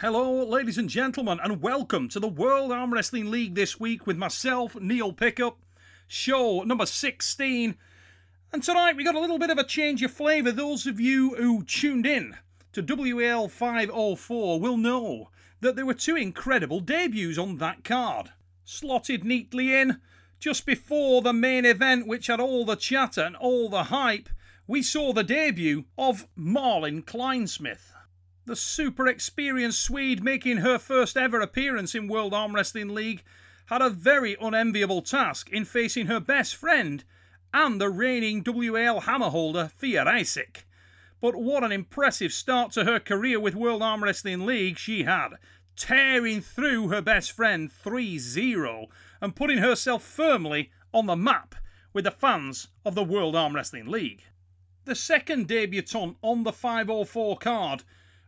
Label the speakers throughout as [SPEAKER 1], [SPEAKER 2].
[SPEAKER 1] Hello, ladies and gentlemen, and welcome to the World Arm Wrestling League this week with myself, Neil Pickup, show number 16. And tonight we got a little bit of a change of flavour. Those of you who tuned in to WL 504 will know that there were two incredible debuts on that card. Slotted neatly in just before the main event, which had all the chatter and all the hype, we saw the debut of Marlene Kleinsmith. The super experienced Swede making her first ever appearance in World Arm Wrestling League had a very unenviable task in facing her best friend and the reigning WAL hammer holder, Fia Reisek. But what an impressive start to her career with World Arm Wrestling League she had, tearing through her best friend 3 0 and putting herself firmly on the map with the fans of the World Arm Wrestling League. The second debutant on the 504 card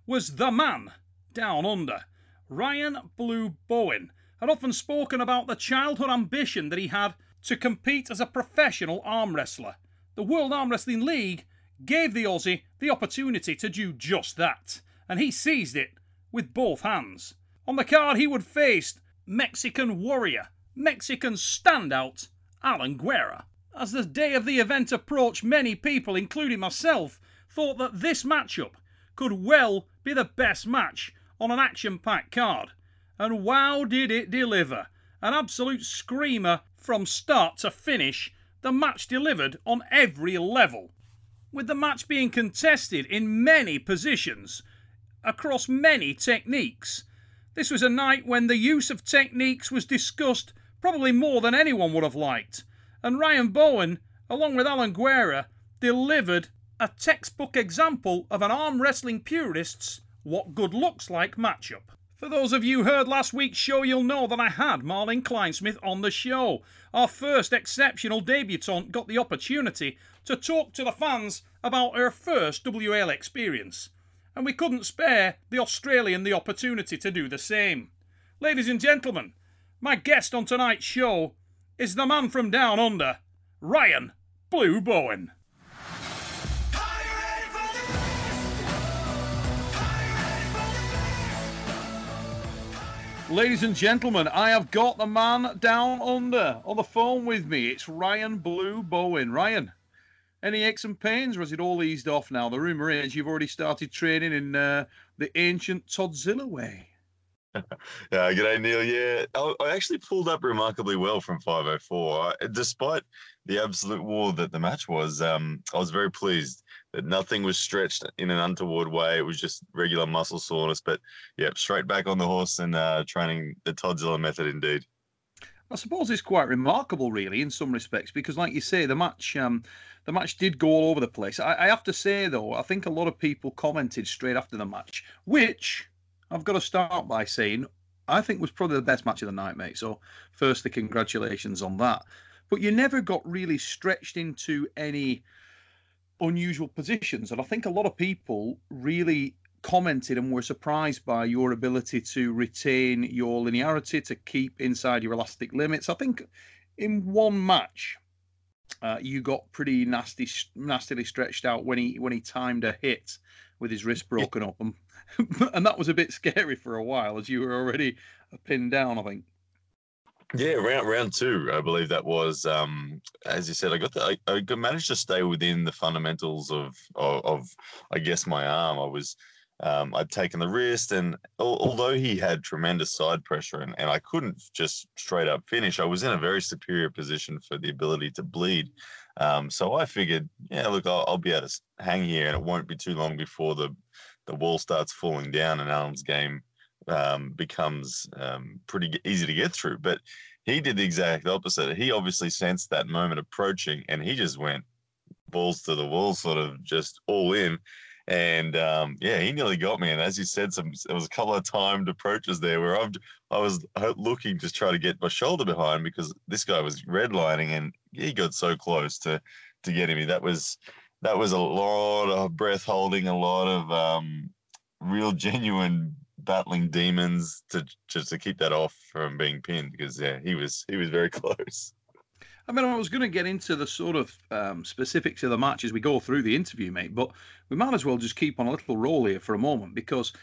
[SPEAKER 1] was the man down under. Ryan Blue Bowen had often spoken about the childhood ambition that he had to compete as a professional arm wrestler. The World Arm Wrestling League gave the Aussie the opportunity to do just that, and he seized it with both hands. On the card, he would face Mexican warrior, Mexican standout, Alan Guerra. As the day of the event approached, many people, including myself, thought that this matchup could well be the best match on an action packed card. And wow, did it deliver! An absolute screamer from start to finish. The match delivered on every level. With the match being contested in many positions, across many techniques. This was a night when the use of techniques was discussed probably more than anyone would have liked. And Ryan Bowen, along with Alan Guerra, delivered a textbook example of an arm wrestling purist's what good looks like matchup. For those of you who heard last week's show, you'll know that I had Marlene Kleinsmith on the show. Our first exceptional debutante got the opportunity to talk to the fans about her first WL experience. And we couldn't spare the Australian the opportunity to do the same. Ladies and gentlemen, my guest on tonight's show is the man from down under, Ryan Blue Bowen. Ladies and gentlemen, I have got the man down under on the phone with me. It's Ryan Blue Bowen. Ryan, any aches and pains, or has it all eased off now? The rumour is you've already started training in uh, the ancient Toddzilla way.
[SPEAKER 2] Yeah, g'day Neil. Yeah, I, actually pulled up remarkably well from 504. I, despite the absolute war that the match was, um, I was very pleased that nothing was stretched in an untoward way. It was just regular muscle soreness. But yeah, straight back on the horse and uh, training the Toddzilla method indeed.
[SPEAKER 1] I suppose it's quite remarkable, really, in some respects, because, like you say, the match, um, the match did go all over the place. I, I have to say, though, I think a lot of people commented straight after the match, which I've got to start by saying I think was probably the best match of the night, mate. So, firstly, congratulations on that. But you never got really stretched into any unusual positions, and I think a lot of people really commented and were surprised by your ability to retain your linearity, to keep inside your elastic limits. I think in one match, uh, you got pretty nasty, nastily stretched out when he when he timed a hit with his wrist broken up, and and that was a bit scary for a while as you were already pinned down. I think.
[SPEAKER 2] Yeah, round round two, I believe that was. Um, as you said, I got the, I, I managed to stay within the fundamentals of, of, of I guess my arm. I was um, I'd taken the wrist, and al- although he had tremendous side pressure and, and I couldn't just straight up finish, I was in a very superior position for the ability to bleed. Um, so I figured, yeah, look, I'll, I'll, be able to hang here, and it won't be too long before the the wall starts falling down and Alan's game um, becomes um, pretty easy to get through. But he did the exact opposite. He obviously sensed that moment approaching, and he just went balls to the wall, sort of just all in. And um, yeah, he nearly got me. And as you said, some there was a couple of timed approaches there where I've I was looking to try to get my shoulder behind because this guy was redlining, and he got so close to to getting me. That was that was a lot of breath holding, a lot of um, real genuine battling demons to just to keep that off from being pinned because yeah, he was he was very close.
[SPEAKER 1] I mean, I was going to get into the sort of um, specifics of the match as we go through the interview, mate. But we might as well just keep on a little roll here for a moment because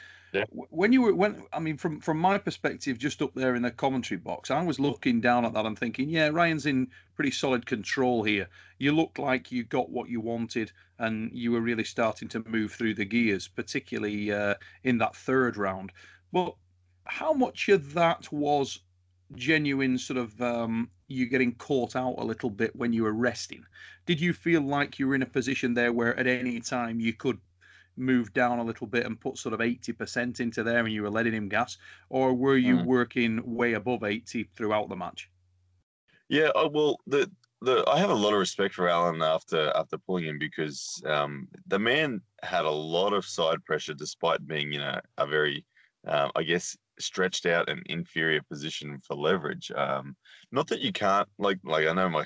[SPEAKER 1] when you were when I mean, from from my perspective, just up there in the commentary box, I was looking down at that and thinking, yeah, Ryan's in pretty solid control here. You looked like you got what you wanted, and you were really starting to move through the gears, particularly uh, in that third round. But how much of that was genuine sort of um, you getting caught out a little bit when you were resting. Did you feel like you were in a position there where at any time you could move down a little bit and put sort of 80% into there and you were letting him gas? Or were you mm. working way above 80 throughout the match?
[SPEAKER 2] Yeah, uh, well, the the I have a lot of respect for Alan after after pulling him because um, the man had a lot of side pressure despite being you know a very um, I guess stretched out an inferior position for leverage. Um, not that you can't like like I know my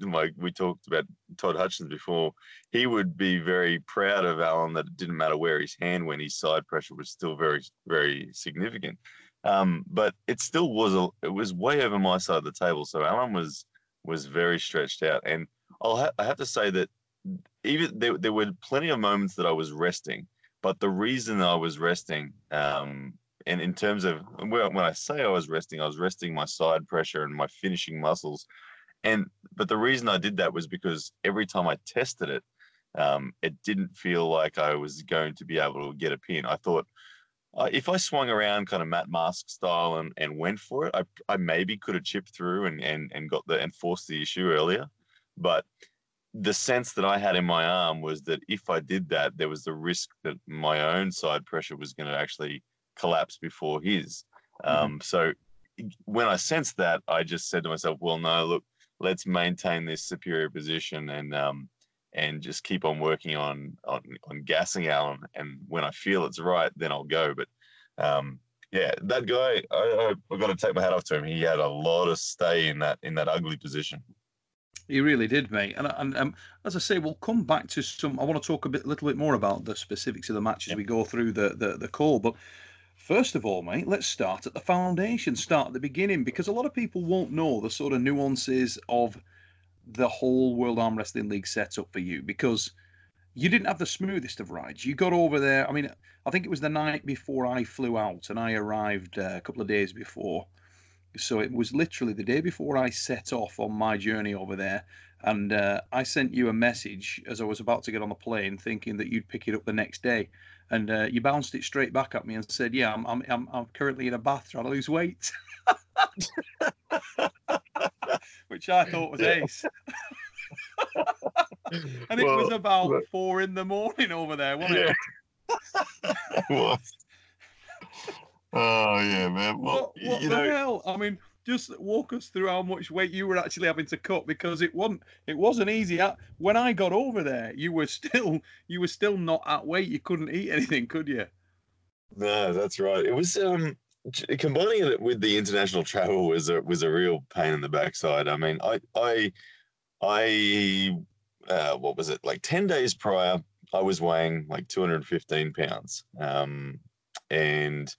[SPEAKER 2] my we talked about Todd Hutchings before. He would be very proud of Alan that it didn't matter where his hand went, his side pressure was still very very significant. Um, but it still was a it was way over my side of the table. So Alan was was very stretched out, and I'll ha- I have to say that even there there were plenty of moments that I was resting. But the reason I was resting um, and in terms of when I say I was resting, I was resting my side pressure and my finishing muscles. And but the reason I did that was because every time I tested it, um, it didn't feel like I was going to be able to get a pin. I thought uh, if I swung around kind of Matt Mask style and, and went for it, I, I maybe could have chipped through and, and, and got the and forced the issue earlier. But the sense that I had in my arm was that if I did that, there was the risk that my own side pressure was going to actually collapse before his. Mm-hmm. Um, so when I sensed that, I just said to myself, well, no, look, let's maintain this superior position and um, and just keep on working on on, on gassing Alan. And when I feel it's right, then I'll go. But um, yeah, that guy, I, I, have got to take my hat off to him. He had a lot of stay in that in that ugly position.
[SPEAKER 1] He really did, mate. And, and um, as I say, we'll come back to some. I want to talk a bit, little bit more about the specifics of the match as we go through the, the the call. But First of all, mate, let's start at the foundation, start at the beginning, because a lot of people won't know the sort of nuances of the whole World Arm Wrestling League setup for you because you didn't have the smoothest of rides. You got over there, I mean, I think it was the night before I flew out and I arrived uh, a couple of days before. So it was literally the day before I set off on my journey over there. And uh, I sent you a message as I was about to get on the plane, thinking that you'd pick it up the next day and uh, you bounced it straight back at me and said, "Yeah, I'm I'm I'm, I'm currently in a bath trying to lose weight," which I thought was yeah. ace. and it well, was about but... four in the morning over there, wasn't yeah.
[SPEAKER 2] it? it was. Oh yeah, man.
[SPEAKER 1] Well, what, what the know... hell? I mean, just walk us through how much weight you were actually having to cut because it wasn't it wasn't easy. When I got over there, you were still you were still not at weight. You couldn't eat anything, could you?
[SPEAKER 2] No, that's right. It was um combining it with the international travel was a was a real pain in the backside. I mean, I I I uh, what was it like ten days prior? I was weighing like 215 pounds, um, and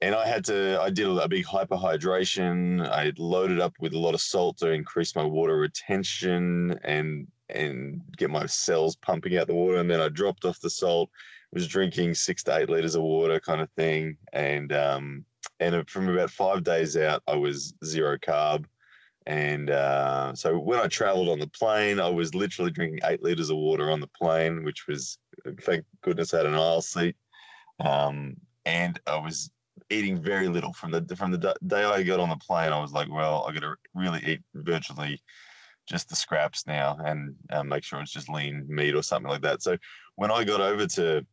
[SPEAKER 2] and I had to, I did a big hyperhydration. I loaded up with a lot of salt to increase my water retention and and get my cells pumping out the water. And then I dropped off the salt, was drinking six to eight liters of water, kind of thing. And um, and from about five days out, I was zero carb. And uh, so when I traveled on the plane, I was literally drinking eight liters of water on the plane, which was thank goodness I had an aisle seat. Um, and I was eating very little from the from the day I got on the plane. I was like, well, I got to really eat virtually just the scraps now and uh, make sure it's just lean meat or something like that. So when I got over to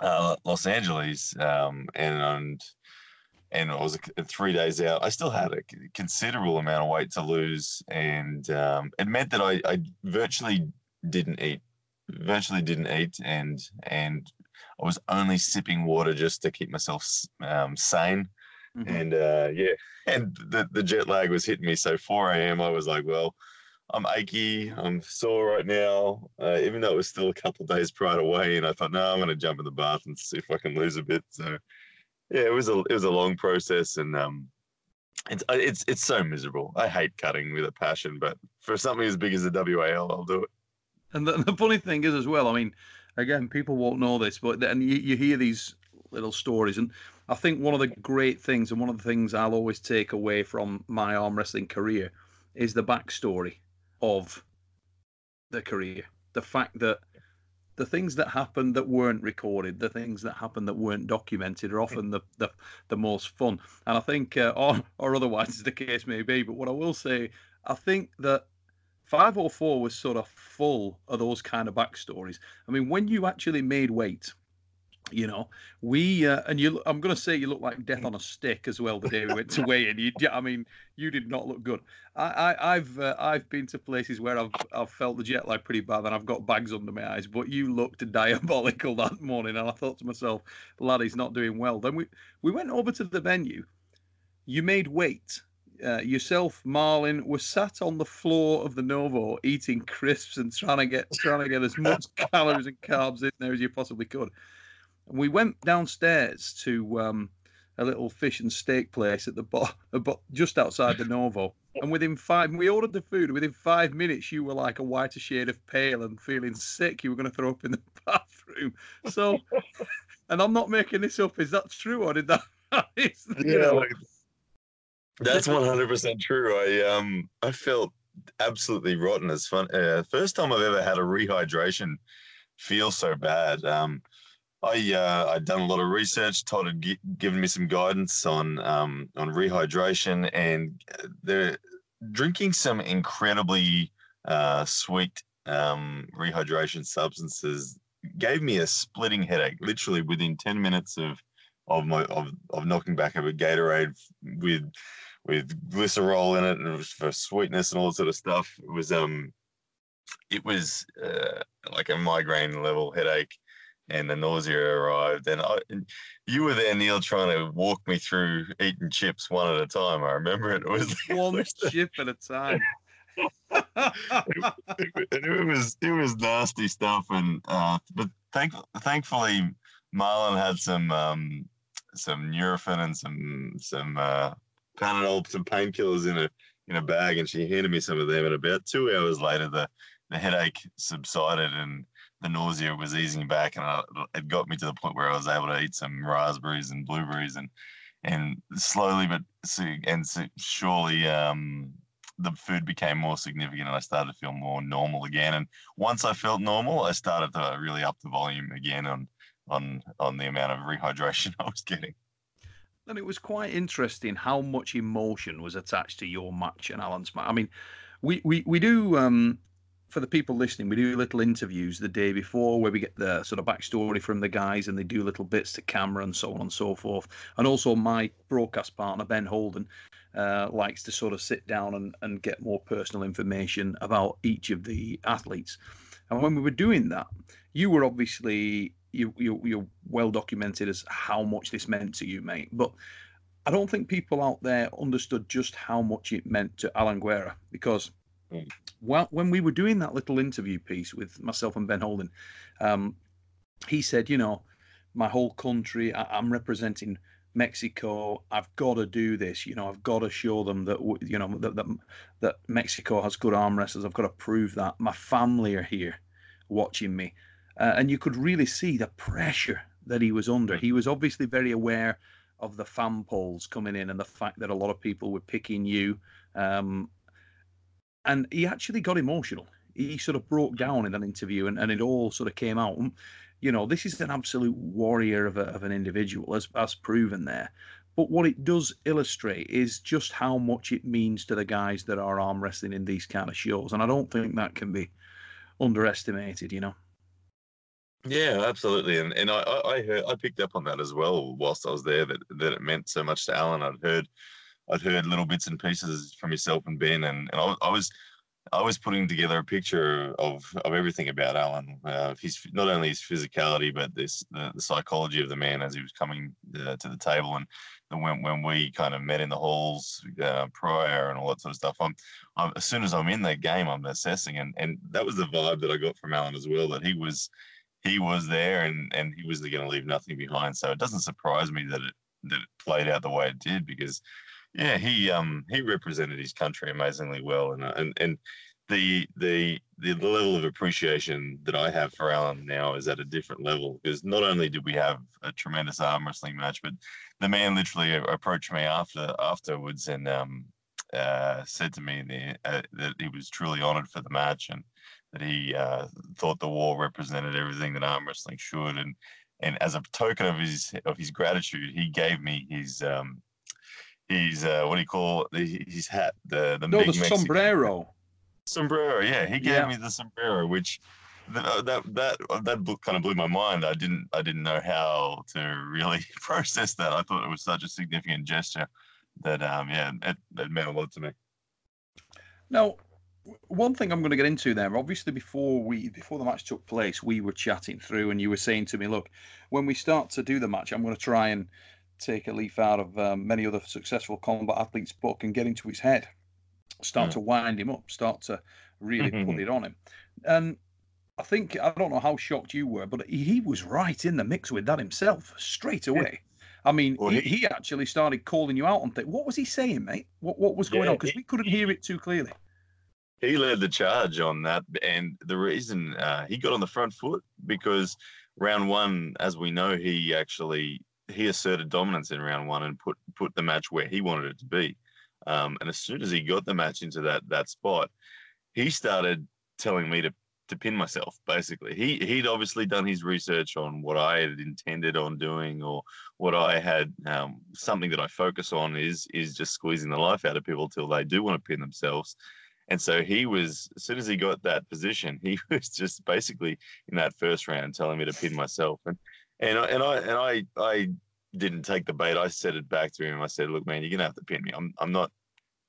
[SPEAKER 2] uh, Los Angeles um, and, and I was three days out. I still had a considerable amount of weight to lose, and um, it meant that I, I virtually didn't eat, virtually didn't eat, and and I was only sipping water just to keep myself um, sane. Mm-hmm. And uh, yeah, and the, the jet lag was hitting me. So 4 a.m. I was like, well, I'm achy, I'm sore right now. Uh, even though it was still a couple of days prior to weigh and I thought, no, I'm going to jump in the bath and see if I can lose a bit. So yeah, it was a it was a long process, and um, it's uh, it's it's so miserable. I hate cutting with a passion, but for something as big as the WAL, I'll do it.
[SPEAKER 1] And the, the funny thing is, as well, I mean, again, people won't know this, but and you, you hear these little stories, and I think one of the great things, and one of the things I'll always take away from my arm wrestling career, is the backstory of the career. The fact that the things that happened that weren't recorded, the things that happened that weren't documented, are often the the, the most fun. And I think, uh, or or otherwise, as the case may be. But what I will say, I think that 504 was sort of full of those kind of backstories. I mean, when you actually made weight, you know, we uh, and you. I'm going to say you look like death on a stick as well. The day we went to weigh in, you, I mean, you did not look good. I, I, have uh, I've been to places where I've I've felt the jet lag pretty bad, and I've got bags under my eyes. But you looked diabolical that morning, and I thought to myself, lad, he's not doing well. Then we we went over to the venue. You made weight. Uh, yourself, Marlene, were sat on the floor of the Novo eating crisps and trying to get trying to get as much calories and carbs in there as you possibly could. And we went downstairs to um, a little fish and steak place at the bottom, just outside the Novo. And within five, we ordered the food. Within five minutes, you were like a whiter shade of pale and feeling sick. You were going to throw up in the bathroom. So, and I'm not making this up. Is that true, or did that?
[SPEAKER 2] yeah, know, that's 100 percent true. I um I felt absolutely rotten. As fun. Uh, first time I've ever had a rehydration feel so bad. Um, I uh, I'd done a lot of research. Todd had g- given me some guidance on um, on rehydration, and uh, they're drinking some incredibly uh, sweet um, rehydration substances gave me a splitting headache. Literally within ten minutes of of my of, of knocking back a Gatorade with with glycerol in it and it was for sweetness and all that sort of stuff. It was um it was uh, like a migraine level headache and the nausea arrived. And, I, and you were there, Neil, trying to walk me through eating chips one at a time. I remember it. It was
[SPEAKER 1] one chip at a time.
[SPEAKER 2] it, it, it, was it was nasty stuff, and uh, but thank, thankfully Marlon had some um, some Nurofen and some some uh, Panadol, some painkillers in a in a bag, and she handed me some of them. And about two hours later, the the headache subsided, and the nausea was easing back, and I, it got me to the point where I was able to eat some raspberries and blueberries, and and slowly but and surely um, the food became more significant, and I started to feel more normal again. And once I felt normal, I started to really up the volume again on on on the amount of rehydration I was getting.
[SPEAKER 1] And it was quite interesting how much emotion was attached to your match and Alan's match. I mean, we we we do um, for the people listening, we do little interviews the day before where we get the sort of backstory from the guys and they do little bits to camera and so on and so forth. And also, my broadcast partner, Ben Holden, uh, likes to sort of sit down and, and get more personal information about each of the athletes. And when we were doing that, you were obviously you, you you're well documented as how much this meant to you, mate. But I don't think people out there understood just how much it meant to Alan Guerra because Mm. Well, when we were doing that little interview piece with myself and Ben Holden, um, he said, you know, my whole country, I, am representing Mexico. I've got to do this. You know, I've got to show them that you know that that, that Mexico has good arm wrestlers. I've got to prove that. My family are here, watching me, uh, and you could really see the pressure that he was under. He was obviously very aware of the fan polls coming in and the fact that a lot of people were picking you um, and he actually got emotional. He sort of broke down in that interview, and, and it all sort of came out. You know, this is an absolute warrior of, a, of an individual, as as proven there. But what it does illustrate is just how much it means to the guys that are arm wrestling in these kind of shows, and I don't think that can be underestimated. You know.
[SPEAKER 2] Yeah, absolutely, and and I I heard I picked up on that as well whilst I was there that that it meant so much to Alan. I'd heard I'd heard little bits and pieces from yourself and Ben, and, and I, was- I was I was putting together a picture of of everything about Alan, uh, his not only his physicality but this the, the psychology of the man as he was coming uh, to the table, and when when we kind of met in the halls uh, prior and all that sort of stuff. I'm, I'm as soon as I'm in that game, I'm assessing, and and that was the vibe that I got from Alan as well. That he was he was there and and he was going to leave nothing behind. So it doesn't surprise me that it that it played out the way it did because yeah, he um he represented his country amazingly well, and uh, and and the the the level of appreciation that I have for Alan now is at a different level because not only did we have a tremendous arm wrestling match, but the man literally approached me after afterwards and um uh, said to me the, uh, that he was truly honoured for the match and that he uh, thought the war represented everything that arm wrestling should and and as a token of his of his gratitude, he gave me his um, his uh, what do you call it? his hat, the the
[SPEAKER 1] No,
[SPEAKER 2] big
[SPEAKER 1] the
[SPEAKER 2] Mexican
[SPEAKER 1] sombrero.
[SPEAKER 2] sombrero. Yeah, he gave
[SPEAKER 1] Yeah.
[SPEAKER 2] me the sombrero, which uh, that that that book kind of blew my mind. I didn't I didn't know how to really process that. I thought it was such a significant gesture that um yeah it, it meant a lot to me.
[SPEAKER 1] Now, one thing I'm going to get into there. Obviously, before we before the match took place, we were chatting through, and you were saying to me, "Look, when we start to do the match, I'm going to try and take a leaf out of um, many other successful combat athletes' book and get into his head, start
[SPEAKER 2] Mm.
[SPEAKER 1] to wind him up, start to really put
[SPEAKER 2] Mhm.
[SPEAKER 1] it on him." And I think I don't know how shocked you were, but he, was right in the mix with that himself straight away. I mean,
[SPEAKER 2] Well,
[SPEAKER 1] he,
[SPEAKER 2] he-
[SPEAKER 1] he actually started calling you out on things. What was he saying, mate? What what was going
[SPEAKER 2] Yeah,
[SPEAKER 1] on? Because we couldn't hear it too clearly.
[SPEAKER 2] He led the charge on that, and the reason uh, he got on the front foot because round one, as we know, he actually he asserted dominance in round one and put put the match where he wanted it to be. Um, and as soon as he got the match into that that spot, he started telling me to to pin myself. Basically, he he'd obviously done his research on what I had intended on doing or what I had um, something that I focus on is is just squeezing the life out of people till they do want to pin themselves. And so he was, as soon as he got that position, he was just basically in that first round telling me to pin myself. And and I and I and I I didn't take the bait. I said it back to him. I said, "Look, man, you're gonna have to pin me. I'm I'm not.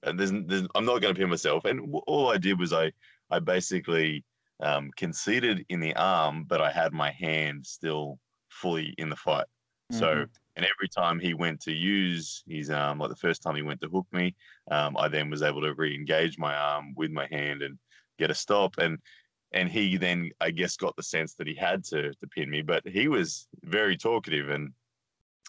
[SPEAKER 2] There's, there's I'm not gonna pin myself." And w- all I did was I I basically um, conceded in the arm, but I had my hand still fully in the fight. So
[SPEAKER 1] Mhm.
[SPEAKER 2] And every time he went to use his arm, like the first time he went to hook me, um, I then was able to re-engage my arm with my hand and get a stop. And and he then I guess got the sense that he had to to pin me, but he was very talkative and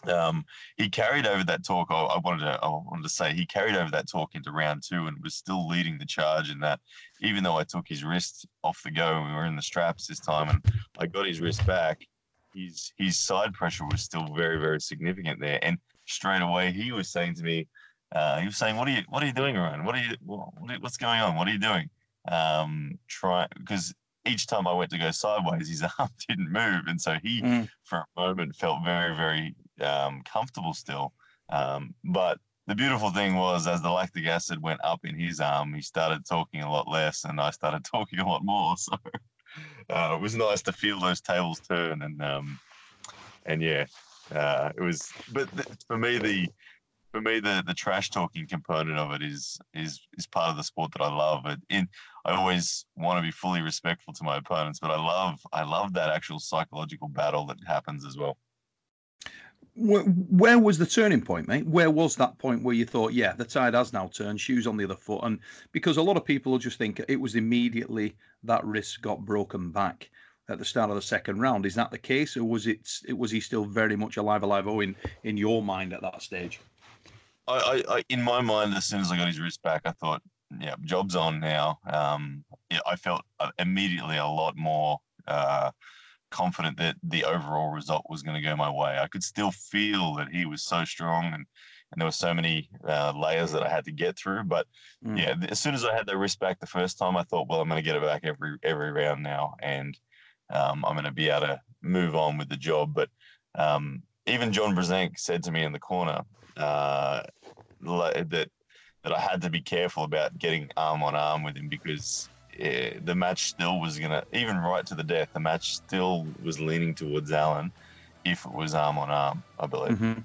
[SPEAKER 2] um, he carried over that talk. I, I wanted to I wanted to say he carried over that talk into round two and was still leading the charge in that. Even though I took his wrist off the go, and we were in the straps this time, and I got his wrist back. His his side pressure was still very very significant there, and straight away he was saying to me, uh, he was saying, "What are you What are you doing, Ryan? What are you what, what What's going on? What are you doing?" Um, try because each time I went to go sideways, his arm didn't move, and so he
[SPEAKER 1] Mm.
[SPEAKER 2] for a moment felt very very um, comfortable still. Um, but the beautiful thing was, as the lactic acid went up in his arm, he started talking a lot less, and I started talking a lot more. So uh, it was nice to feel those tables turn, and um, and yeah, uh, it was. But th- for me, the for me the the trash talking component of it is is is part of the sport that I love. It, in I always want to be fully respectful to my opponents, but I love I love that actual psychological battle that happens as well.
[SPEAKER 1] Where, where was the turning point, mate? Where was that point where you thought, yeah, the tide has now turned, shoes on the other foot? And because a lot of people just think it was immediately that wrist got broken back at the start of the second round. Is that the case, or was it? it was he still very much alive, alive? Oh, in in your mind at that stage?
[SPEAKER 2] I, I, I in my mind, as soon as I got his wrist back, I thought, yeah, job's on now. Um, yeah, I felt uh, immediately a lot more uh, confident that the overall result was going to go my way. I could still feel that he was so strong and, and there were so many uh, layers that I had to get through. But
[SPEAKER 1] Mm.
[SPEAKER 2] yeah, as soon as I had the wrist back the first time, I thought, well, I'm going to get it back every every round now, and um, I'm going to be able to move on with the job. But um, even John Brzenk said to me in the corner uh, that that I had to be careful about getting arm on arm with him because eh, the match still was gonna, even right to the death, the match still was leaning towards Alan if it was arm on arm. I believe.
[SPEAKER 3] Mm-hmm.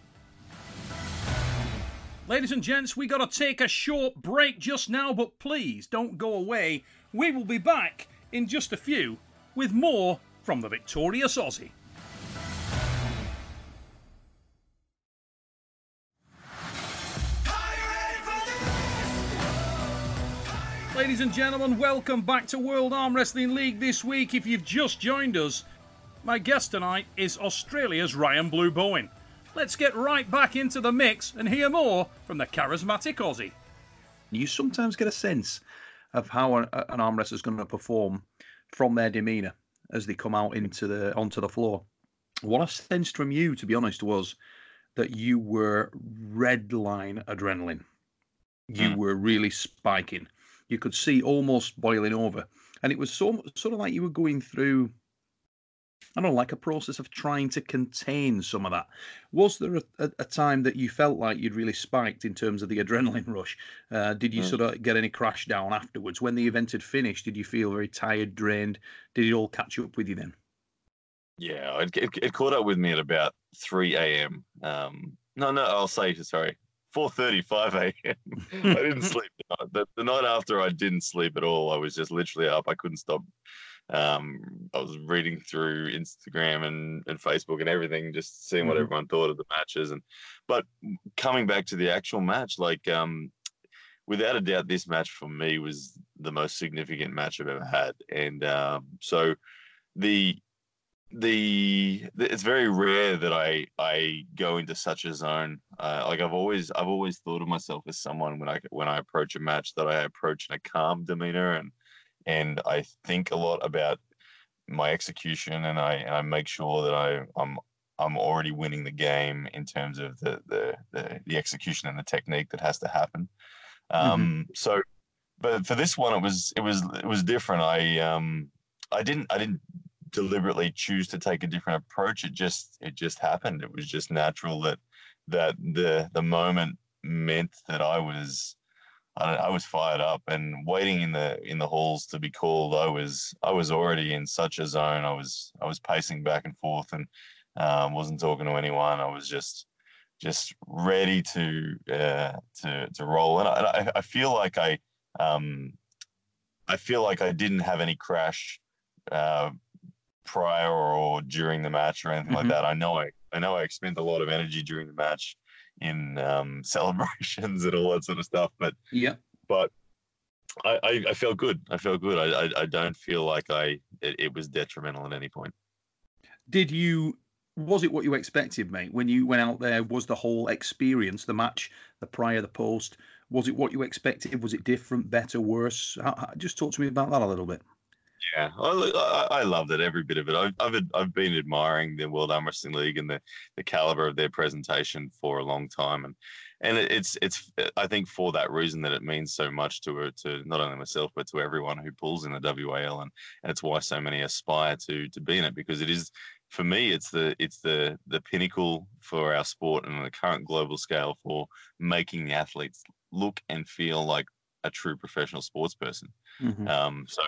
[SPEAKER 3] Ladies and gents, we got to take a short break just now, but please don't go away. We will be back in just a few with more from the victorious Aussie. Ladies and gentlemen, welcome back to World Arm Wrestling League this week. If you've just joined us, my guest tonight is Australia's Ryan Blue Bowen. Let's get right back into the mix and hear more from the charismatic Aussie.
[SPEAKER 1] You sometimes get a sense of how an, an arm wrestler is going to perform from their demeanour as they come out into the onto the floor. What I sensed from you, to be honest, was that you were red line adrenaline. You
[SPEAKER 2] Mm.
[SPEAKER 1] were really spiking. You could see almost boiling over, and it was so sort of like you were going through. I don't know, like a process of trying to contain some of that. Was there a, a, a time that you felt like you'd really spiked in terms of the adrenaline rush? Uh, did you
[SPEAKER 2] Mm.
[SPEAKER 1] sort of get any crash down afterwards? When the event had finished, did you feel very tired, drained? Did it all catch up with you then?
[SPEAKER 2] Yeah, it, it, it caught up with me at about 3 a.m. Um, no, no, I'll say, sorry, 4.30, 5 a.m. I didn't sleep. The, night- the, the night after, I didn't sleep at all. I was just literally up. I couldn't stop. Um, I was reading through Instagram and, and Facebook and everything, just seeing what
[SPEAKER 1] Mhm.
[SPEAKER 2] everyone thought of the matches. And but coming back to the actual match, like um, without a doubt, this match for me was the most significant match I've ever had. And um, so the the, it's very rare that I I go into such a zone. Uh, like I've always I've always thought of myself as someone when I when I approach a match that I approach in a calm demeanor and and I think a lot about my execution and I and I make sure that I I'm I'm already winning the game in terms of the the the, the execution and the technique that has to happen. Um, So, but for this one, it was it was it was different. I um I didn't I didn't deliberately choose to take a different approach. It just it just happened. It was just natural that that the the moment meant that I was I, I was fired up and waiting in the in the halls to be called. I was I was already in such a zone. I was I was pacing back and forth and um, wasn't talking to anyone. I was just just ready to uh, to to roll. And I, I, I feel like I um, I feel like I didn't have any crash uh, prior or during the match or anything
[SPEAKER 1] Mhm.
[SPEAKER 2] like that. I know I I know I expend a lot of energy during the match in um, celebrations and all that sort of stuff, but
[SPEAKER 1] Yeah.
[SPEAKER 2] but I, I, I felt good. I felt good. I, I, I don't feel like I it, it was detrimental at any point.
[SPEAKER 1] Did you? Was it what you expected, mate? When you went out there, was the whole experience, the match, the prior, the post, was it what you expected? Was it different, better, worse? How, how- just talk to me about that a little bit.
[SPEAKER 2] Yeah, I, I, I loved it, every bit of it. I've, I've I've been admiring the World Arm Wrestling League and the, the caliber of their presentation for a long time, and and it- it's it's I think for that reason that it means so much to to not only myself but to everyone who pulls in the WAL, and and it's why so many aspire to to be in it because it is for me it's the it's the the pinnacle for our sport and on the current global scale for making the athletes look and feel like a true professional sports person.
[SPEAKER 1] Mhm.
[SPEAKER 2] Um, so,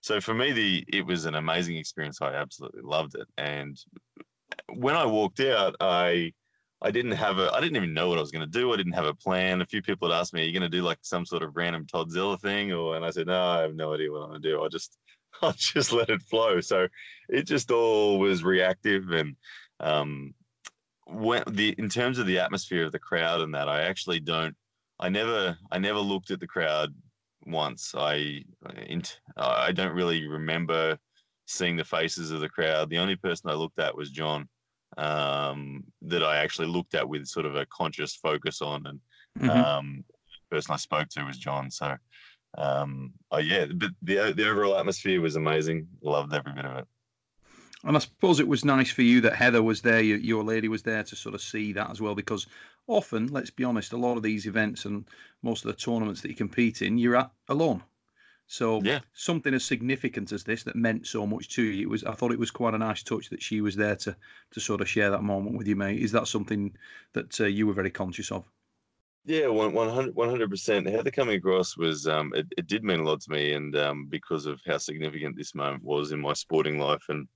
[SPEAKER 2] so for me, the it was an amazing experience. I absolutely loved it. And when I walked out, I I didn't have a I didn't even know what I was going to do. I didn't have a plan. A few people had asked me, "Are you going to do like some sort of random Toddzilla thing?" Or and I said, "No, I have no idea what I'm going to do. I'll just I'll just let it flow." So it just all was reactive and um, when the in terms of the atmosphere of the crowd and that, I actually don't. I never I never looked at the crowd once. I I don't really remember seeing the faces of the crowd. The only person I looked at was John, um, that I actually looked at with sort of a conscious focus on, and
[SPEAKER 1] Mhm.
[SPEAKER 2] um, the person I spoke to was John. So, um, oh yeah, but the the overall atmosphere was amazing. Loved every bit of it.
[SPEAKER 1] And I suppose it was nice for you that Heather was there, your, your lady was there to sort of see that as well, because often, let's be honest, a lot of these events and most of the tournaments that you compete in, you're at alone. So
[SPEAKER 2] Yeah.
[SPEAKER 1] something as significant as this that meant so much to you, it was I thought it was quite a nice touch that she was there to to sort of share that moment with you, mate. Is that something that uh, you were very conscious of?
[SPEAKER 2] Yeah, one one hundred one hundred percent. Heather coming across was um, it, it did mean a lot to me, and um, because of how significant this moment was in my sporting life, and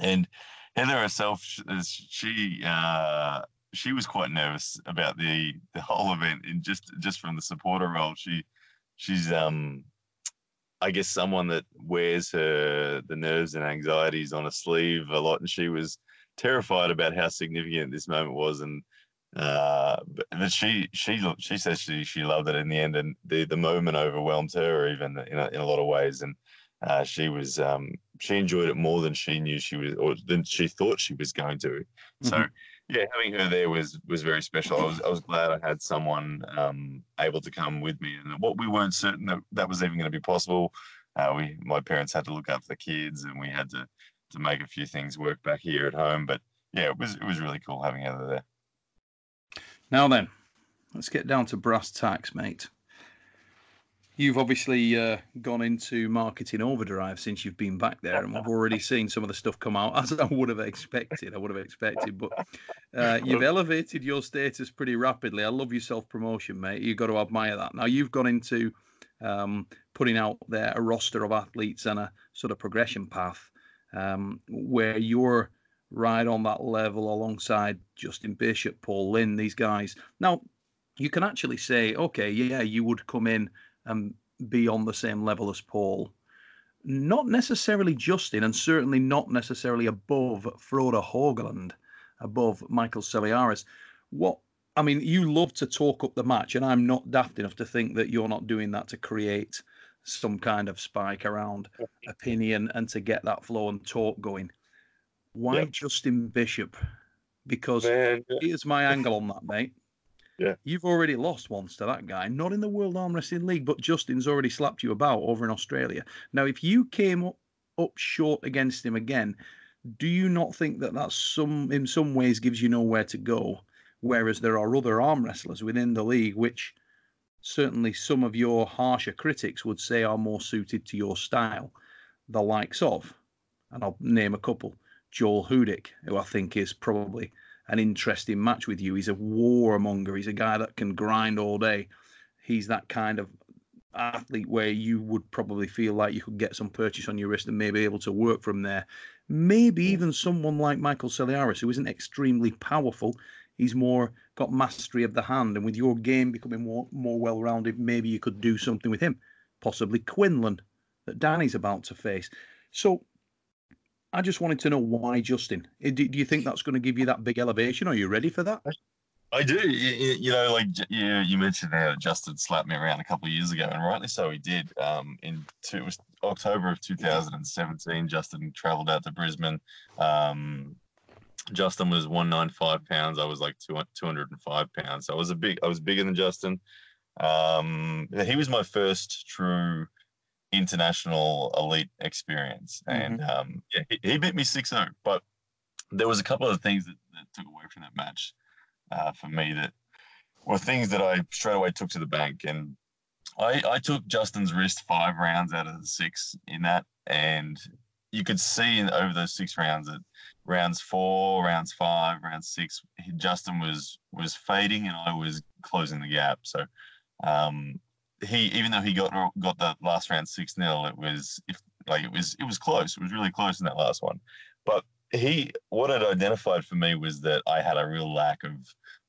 [SPEAKER 2] and Heather herself, she uh, she was quite nervous about the the whole event, and just just from the supporter role, she she's um I guess someone that wears her the nerves and anxieties on a sleeve a lot, and she was terrified about how significant this moment was, and uh, but, she she she says she she loved it in the end, and the the moment overwhelmed her even in a, in a lot of ways, and uh, she was um, she enjoyed it more than she knew she was or than she thought she was going to. Mm-hmm. So yeah, having her there was was very special. I was I was glad I had someone um, able to come with me, and what we weren't certain that that was even going to be possible. Uh, we my parents had to look after the kids, and we had to to make a few things work back here at home. But yeah, it was it was really cool having her there.
[SPEAKER 1] Now then, let's get down to brass tacks, mate. You've obviously uh, gone into marketing overdrive since you've been back there, and we've already seen some of the stuff come out as I would have expected. I would have expected, but uh, you've elevated your status pretty rapidly. I love your self promotion, mate. You've got to admire that. Now you've gone into um, putting out there a roster of athletes and a sort of progression path um, where you're right on that level alongside Justin Bishop, Paul Lynde, these guys. Now you can actually say, okay, yeah, you would come in and be on the same level as Paul. Not necessarily Justin, and certainly not necessarily above Frode Hågeland, above Michael Selearis. What I mean, you love to talk up the match, and I'm not daft enough to think that you're not doing that to create some kind of spike around opinion and to get that flow and talk going. Why yep. Justin Bishop? Because Man, here's my angle on that, mate.
[SPEAKER 2] Yeah.
[SPEAKER 1] You've already lost once to that guy, not in the World Arm Wrestling League, but Justin's already slapped you about over in Australia. Now, if you came up, up short against him again, do you not think that that some in some ways gives you nowhere to go? Whereas there are other arm wrestlers within the league which certainly some of your harsher critics would say are more suited to your style, the likes of, and I'll name a couple, Joel Hudick, who I think is probably an interesting match with you. He's a warmonger. He's a guy that can grind all day. He's that kind of athlete where you would probably feel like you could get some purchase on your wrist and maybe able to work from there. Maybe even someone like Michael Selearis, who isn't extremely powerful. He's more got mastery of the hand, and with your game becoming more more well rounded, maybe you could do something with him. Possibly Quinlan that Danny's about to face. So I just wanted to know why Justin. Eh, do, do you think that's going to give you that big elevation? Are you ready for that?
[SPEAKER 2] I do. You, you know, like you, you mentioned how Justin slapped me around a couple of years ago, and rightly so he did. Um, in two, it was October of 2017. Justin travelled out to Brisbane. Um, Justin was 195 pounds. I was like 205 pounds. So I was a big. I was bigger than Justin. Um, he was my first true international elite experience. And mm-hmm. um, yeah, he, he, beat me 6 0. But there was a couple of things that, that took away from that match uh, for me that were things that I straight away took to the bank. And I, I took Justin's wrist five rounds out of the six in that. And you could see in, over those six rounds that rounds four, rounds five, rounds six, Justin was was fading and I was closing the gap. So um, he even though he got got the last round six 0 it was if like it was it was close. It was really close in that last one. But he what it identified for me was that I had a real lack of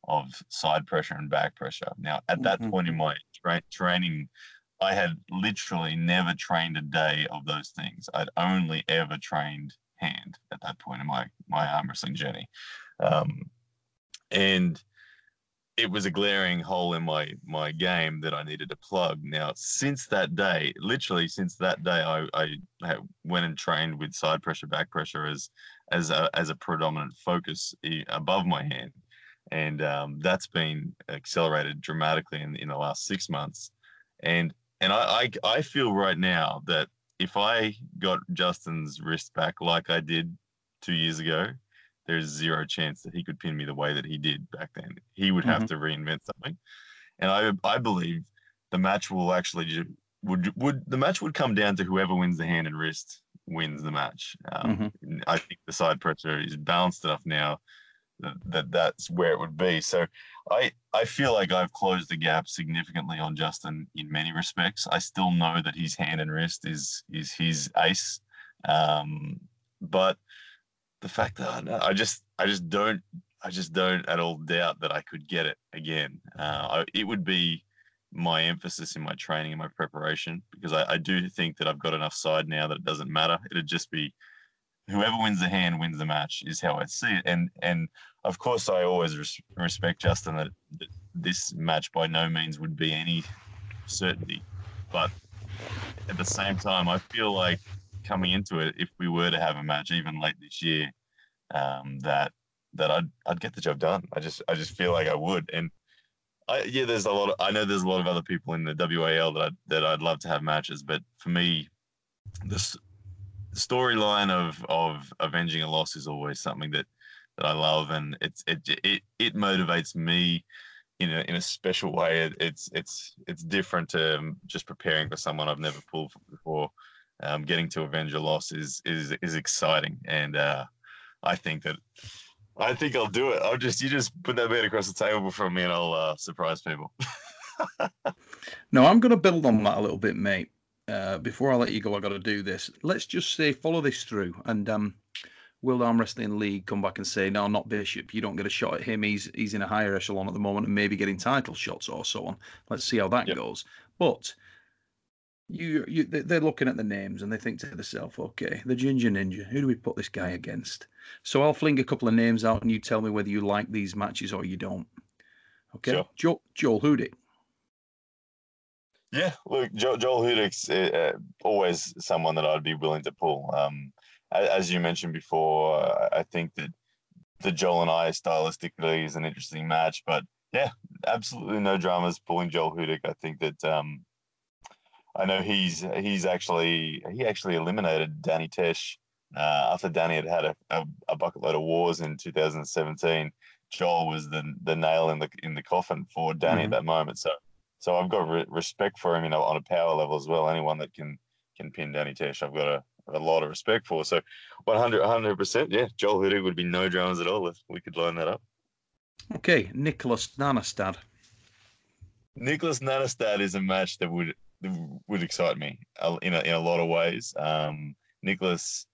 [SPEAKER 2] of side pressure and back pressure. Now at that mm-hmm. point in my tra- training, I had literally never trained a day of those things. I'd only ever trained hand at that point in my my arm wrestling journey, um, and it was a glaring hole in my my game that I needed to plug. Now, since that day, literally since that day, I, I went and trained with side pressure, back pressure as as a, as a predominant focus above my hand, and um, that's been accelerated dramatically in in the last six months. And and I, I I feel right now that if I got Justin's wrist back like I did two years ago, there's zero chance that he could pin me the way that he did back then. He would have mm-hmm. to reinvent something, and I I believe the match will actually would would the match would come down to whoever wins the hand and wrist wins the match. Um, mm-hmm. I think the side pressure is balanced enough now that, that that's where it would be. So I I feel like I've closed the gap significantly on Justin in many respects. I still know that his hand and wrist is is his ace, um, but the fact that I, I just I just don't I just don't at all doubt that I could get it again. Uh, I, it would be my emphasis in my training and my preparation because I, I do think that I've got enough side now that it doesn't matter. It'd just be whoever wins the hand wins the match is how I see it. And and of course I always res- respect Justin that, that this match by no means would be any certainty, but at the same time I feel like coming into it, if we were to have a match even late this year, um, that that I'd I'd get the job done. I just I just feel like I would. And I, yeah, there's a lot. Of, I know there's a lot of other people in the WAL that I, that I'd love to have matches, but for me, this storyline of of avenging a loss is always something that that I love, and it's it it it motivates me in a in a special way. It, it's it's it's different to just preparing for someone I've never pulled for before. Um, getting to avenge a loss is is is exciting, and uh, I think that I think I'll do it. I'll just you just put that bet across the table for me, and I'll uh, surprise people.
[SPEAKER 1] no, I'm going to build on that a little bit, mate. Uh, before I let you go, I got to do this. Let's just say follow this through, and um, will the Arm Wrestling League come back and say, no, not Bishop. You don't get a shot at him. He's he's in a higher echelon at the moment, and maybe getting title shots or so on. Let's see how that yep. goes. But you, you, they're looking at the names and they think to themselves, okay, the Ginger Ninja. Who do we put this guy against? So I'll fling a couple of names out, and you tell me whether you like these matches or you don't. Okay, sure. Joel, Joel Hudick.
[SPEAKER 2] Yeah, look, Joel, Joel Hudick's uh, always someone that I'd be willing to pull. Um, as you mentioned before, uh, I think that the Joel and I stylistically is an interesting match, but yeah, absolutely no dramas pulling Joel Hudick. I think that um, I know he's he's actually he actually eliminated Danny Tesh uh, after Danny had had a, a, a, bucket load of wars in 2017. Joel was the the nail in the in the coffin for Danny mm-hmm. at that moment. So so I've got re- respect for him, you know, on a power level as well. Anyone that can can pin Danny Tesh, I've got a, a lot of respect for. So 100 percent, yeah, Joel Hudick would be no dramas at all if we could line that up.
[SPEAKER 1] Okay, Nicholas Nanastad.
[SPEAKER 2] Nicholas Nanastad is a match that would would excite me in a, in a lot of ways. Um, Nicholas,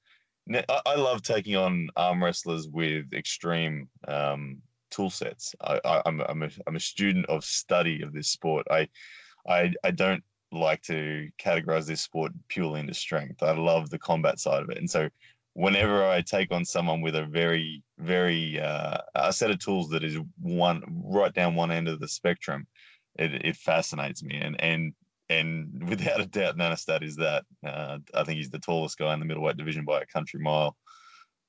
[SPEAKER 2] I love taking on arm wrestlers with extreme um, tool sets. I, am I'm, I'm, a, I'm a student of study of this sport. I, I, I don't like to categorize this sport purely into strength. I love the combat side of it. And so whenever I take on someone with a very, very, uh, a set of tools that is one right down one end of the spectrum, it, it fascinates me. And, and and without a doubt, Nanastad is that. Uh, I think he's the tallest guy in the middleweight division by a country mile.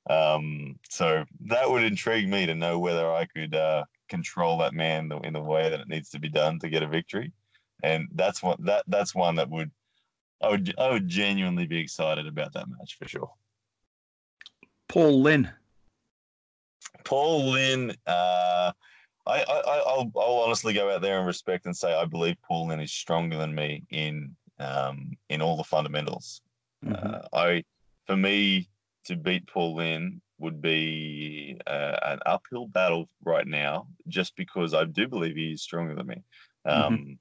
[SPEAKER 2] Um, so that would intrigue me to know whether I could uh, control that man in the way that it needs to be done to get a victory. And that's what that that's one that would I would I would genuinely be excited about that match for sure.
[SPEAKER 1] Paul Lynn.
[SPEAKER 2] Paul Lynn. Uh, I, I will I'll honestly go out there and respect and say I believe Paul Lynn is stronger than me in um, in all the fundamentals. Mm-hmm. Uh, I for me to beat Paul Lynn would be uh, an uphill battle right now, just because I do believe he is stronger than me. Um, mm-hmm.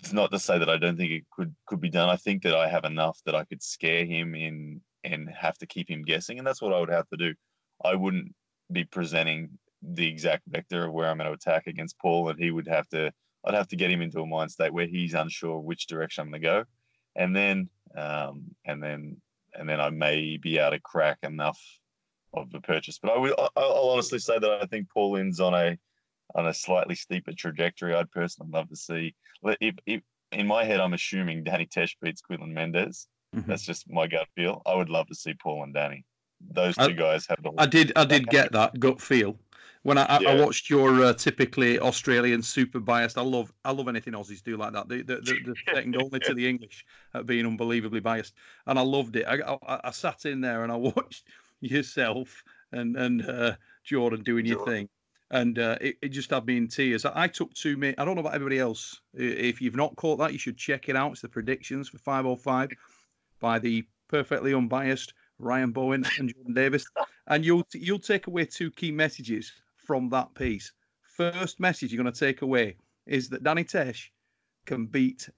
[SPEAKER 2] It's not to say that I don't think it could could be done. I think that I have enough that I could scare him in and have to keep him guessing, and that's what I would have to do. I wouldn't be presenting the exact vector of where I'm going to attack against Paul, and he would have to. I'd have to get him into a mind state where he's unsure which direction I'm going to go, and then um, and then and then I may be able to crack enough of the purchase. But I will. I'll honestly say that I think Paul Lynn's on a on a slightly steeper trajectory. I'd personally love to see. If, if in my head, I'm assuming Danny Tesh beats Quinlan Mendez. Mm-hmm. That's just my gut feel. I would love to see Paul and Danny. Those two I, guys have the.
[SPEAKER 1] I did. I did get that gut feel when I, yeah. I watched your uh, typically Australian super biased, I love I love anything Aussies do like that. They, they, they're second only to the English at being unbelievably biased, and I loved it. I, I, I sat in there and I watched yourself and and uh, Jordan doing your thing, and uh, it, it, just had me in tears. I, I took two minutes. I don't know about everybody else. If you've not caught that, you should check it out. It's the predictions for 505 by the perfectly unbiased Ryan Bowen and Jordan Davis, and you'll you'll take away two key messages from that piece. First message you're going to take away is that Danny Tesh can beat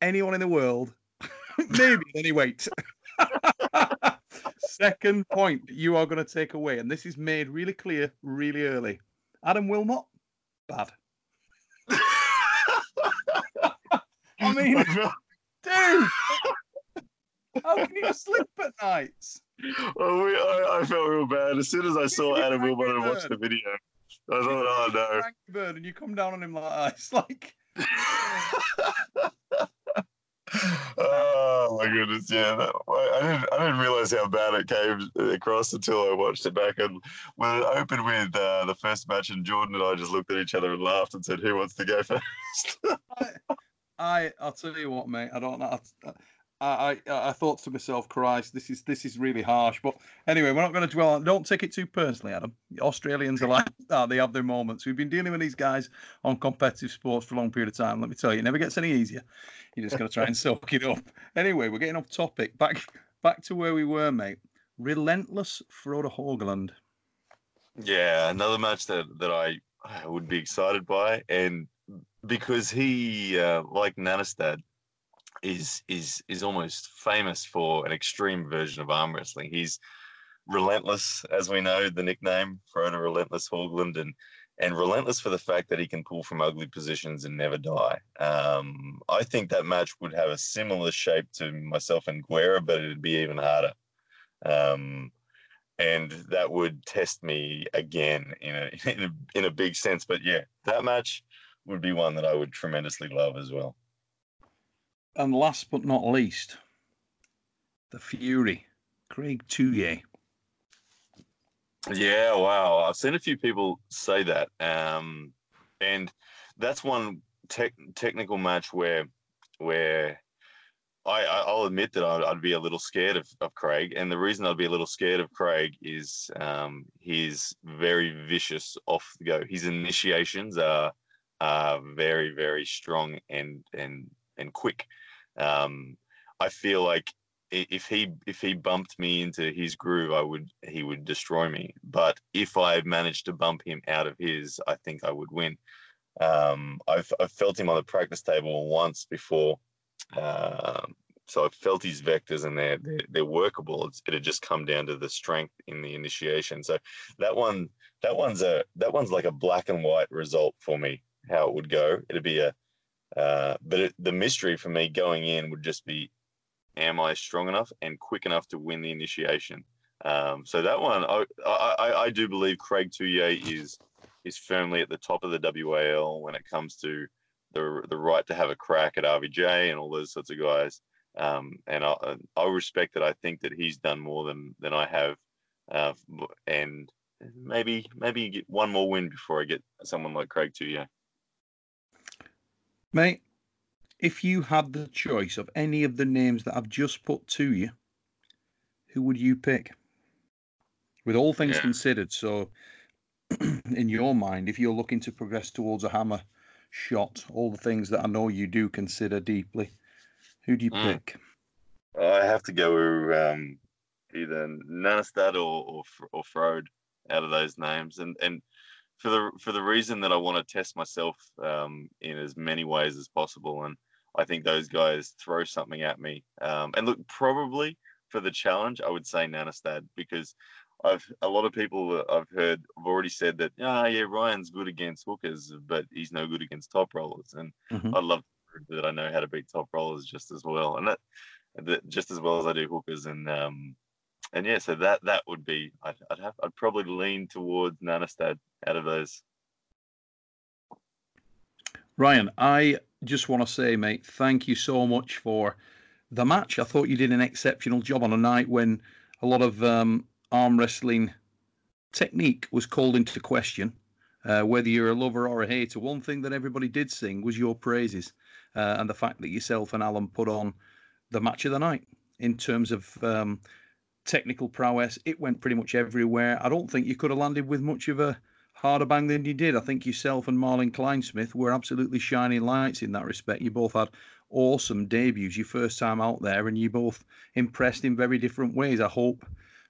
[SPEAKER 1] anyone in the world, maybe any weight. Second point you are going to take away, and this is made really clear really early. Adam Wilmot, bad. I mean, dude, how can you sleep at nights?
[SPEAKER 2] Well, we, I, I felt real bad as soon as I saw Adam Wilmot and watched the video. I thought, oh no.
[SPEAKER 1] Bird, and you come down on him like that. It's like,
[SPEAKER 2] oh my goodness, yeah. That, I didn't I didn't realize how bad it came across until I watched it back. And when it opened with uh, the first match, and Jordan and I just looked at each other and laughed and said, "Who wants to go first?"
[SPEAKER 1] I, I'll tell you what, mate. I don't know. I, I, I thought to myself, Christ, this is this is really harsh. But anyway, we're not going to dwell on. Don't take it too personally, Adam. Australians are like that. They have their moments. We've been dealing with these guys on competitive sports for a long period of time. Let me tell you, it never gets any easier. You're just going to try and soak it up. Anyway, we're getting off topic. Back back to where we were, mate. Relentless Frode Hogeland.
[SPEAKER 2] Yeah, another match that that I, I would be excited by, and because he, uh, like Nanastad, is is is almost famous for an extreme version of arm wrestling. He's relentless, as we know, the nickname Frodo Relentless Hogland, and and relentless for the fact that he can pull from ugly positions and never die. Um, I think that match would have a similar shape to myself and Guerra, but it'd be even harder. Um, and that would test me again in a, in a in a big sense. But yeah, that match would be one that I would tremendously love as well.
[SPEAKER 1] And last but not least, the Fury, Craig Tullier.
[SPEAKER 2] Yeah, wow. I've seen a few people say that, um, and that's one tech technical match where where I I'll admit that I'd, I'd be a little scared of, of Craig, and the reason I'd be a little scared of Craig is um, he's very vicious off the go. His initiations are are very very strong and and and quick. Um, I feel like if he if he bumped me into his groove, I would he would destroy me. But if I managed to bump him out of his, I think I would win. Um, I've I've felt him on the practice table once before, um, so I've felt his vectors and they're they're, they're workable. It's, it had just come down to the strength in the initiation. So that one that one's a that one's like a black and white result for me. How it would go, it'd be a uh, but it, the mystery for me going in would just be am I strong enough and quick enough to win the initiation? Um, so that one, I, I, I do believe Craig Tullier is is firmly at the top of the WAL when it comes to the the right to have a crack at RVJ and all those sorts of guys. Um, and I, I respect that. I think that he's done more than than I have, uh, and maybe maybe get one more win before I get someone like Craig Tullier.
[SPEAKER 1] Mate, if you had the choice of any of the names that I've just put to you, who would you pick? With all things
[SPEAKER 2] Yeah.
[SPEAKER 1] considered, so in your mind, if you're looking to progress towards a hammer shot, all the things that I know you do consider deeply, who do you
[SPEAKER 2] Mm.
[SPEAKER 1] pick?
[SPEAKER 2] I have to go um, either Nanastad or or, or Frode out of those names, and and for the for the reason that I want to test myself um, in as many ways as possible, and I think those guys throw something at me. Um, and look, probably for the challenge, I would say Nanastad because I've a lot of people that I've heard have already said that ah yeah Ryan's good against hookers, but he's no good against top rollers, and
[SPEAKER 1] Mhm.
[SPEAKER 2] I'd love to prove that I know how to beat top rollers just as well, and that that just as well as I do hookers and um and yeah, so that that would be I'd I'd have I'd probably lean towards Nanastad out of those.
[SPEAKER 1] Ryan, I just want to say, mate, thank you so much for the match. I thought you did an exceptional job on a night when a lot of um, arm wrestling technique was called into question. Uh, whether you're a lover or a hater, one thing that everybody did sing was your praises uh, and the fact that yourself and Alan put on the match of the night in terms of um, technical prowess. It went pretty much everywhere. I don't think you could have landed with much of a harder bang than you did. I think yourself and Marlene Kleinsmith were absolutely shining lights in that respect. You both had awesome debuts your first time out there, and you both impressed in very different ways. I hope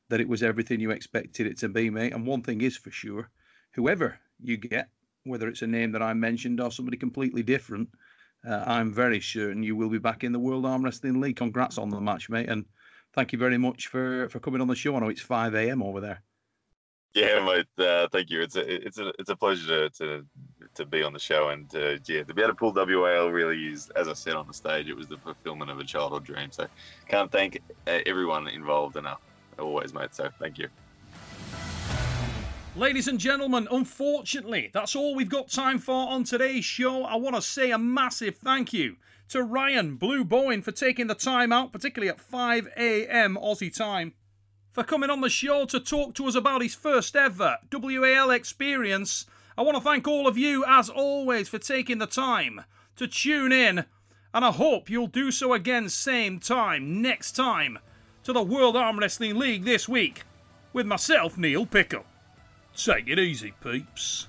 [SPEAKER 1] that it was everything you expected it to be, mate. And one thing is for sure,
[SPEAKER 4] whoever you get, whether it's a name that I mentioned or somebody completely different, uh, I'm very certain you will be back in the World Arm Wrestling League. Congrats on the match, mate, and thank you very much for for coming on the show. I know it's 5 a.m. over there.
[SPEAKER 2] Yeah, mate. Uh, thank you. It's a it's a it's a pleasure to to, to be on the show and uh, yeah to be able to pull WAL really is as I said on the stage. It was the fulfillment of a childhood dream. So can't thank uh, everyone involved enough. Always, mate. So thank you.
[SPEAKER 1] Ladies and gentlemen, unfortunately, that's all we've got time for on today's show. I want to say a massive thank you to Ryan Blue Bowen for taking the time out, particularly at 5 a.m. Aussie time, for coming on the show to talk to us about his first ever WAL experience. I want to thank all of you, as always, for taking the time to tune in, and I hope you'll do so again, same time, next time, to the World Arm Wrestling League this week with myself, Neil Pickup. Take it easy, peeps.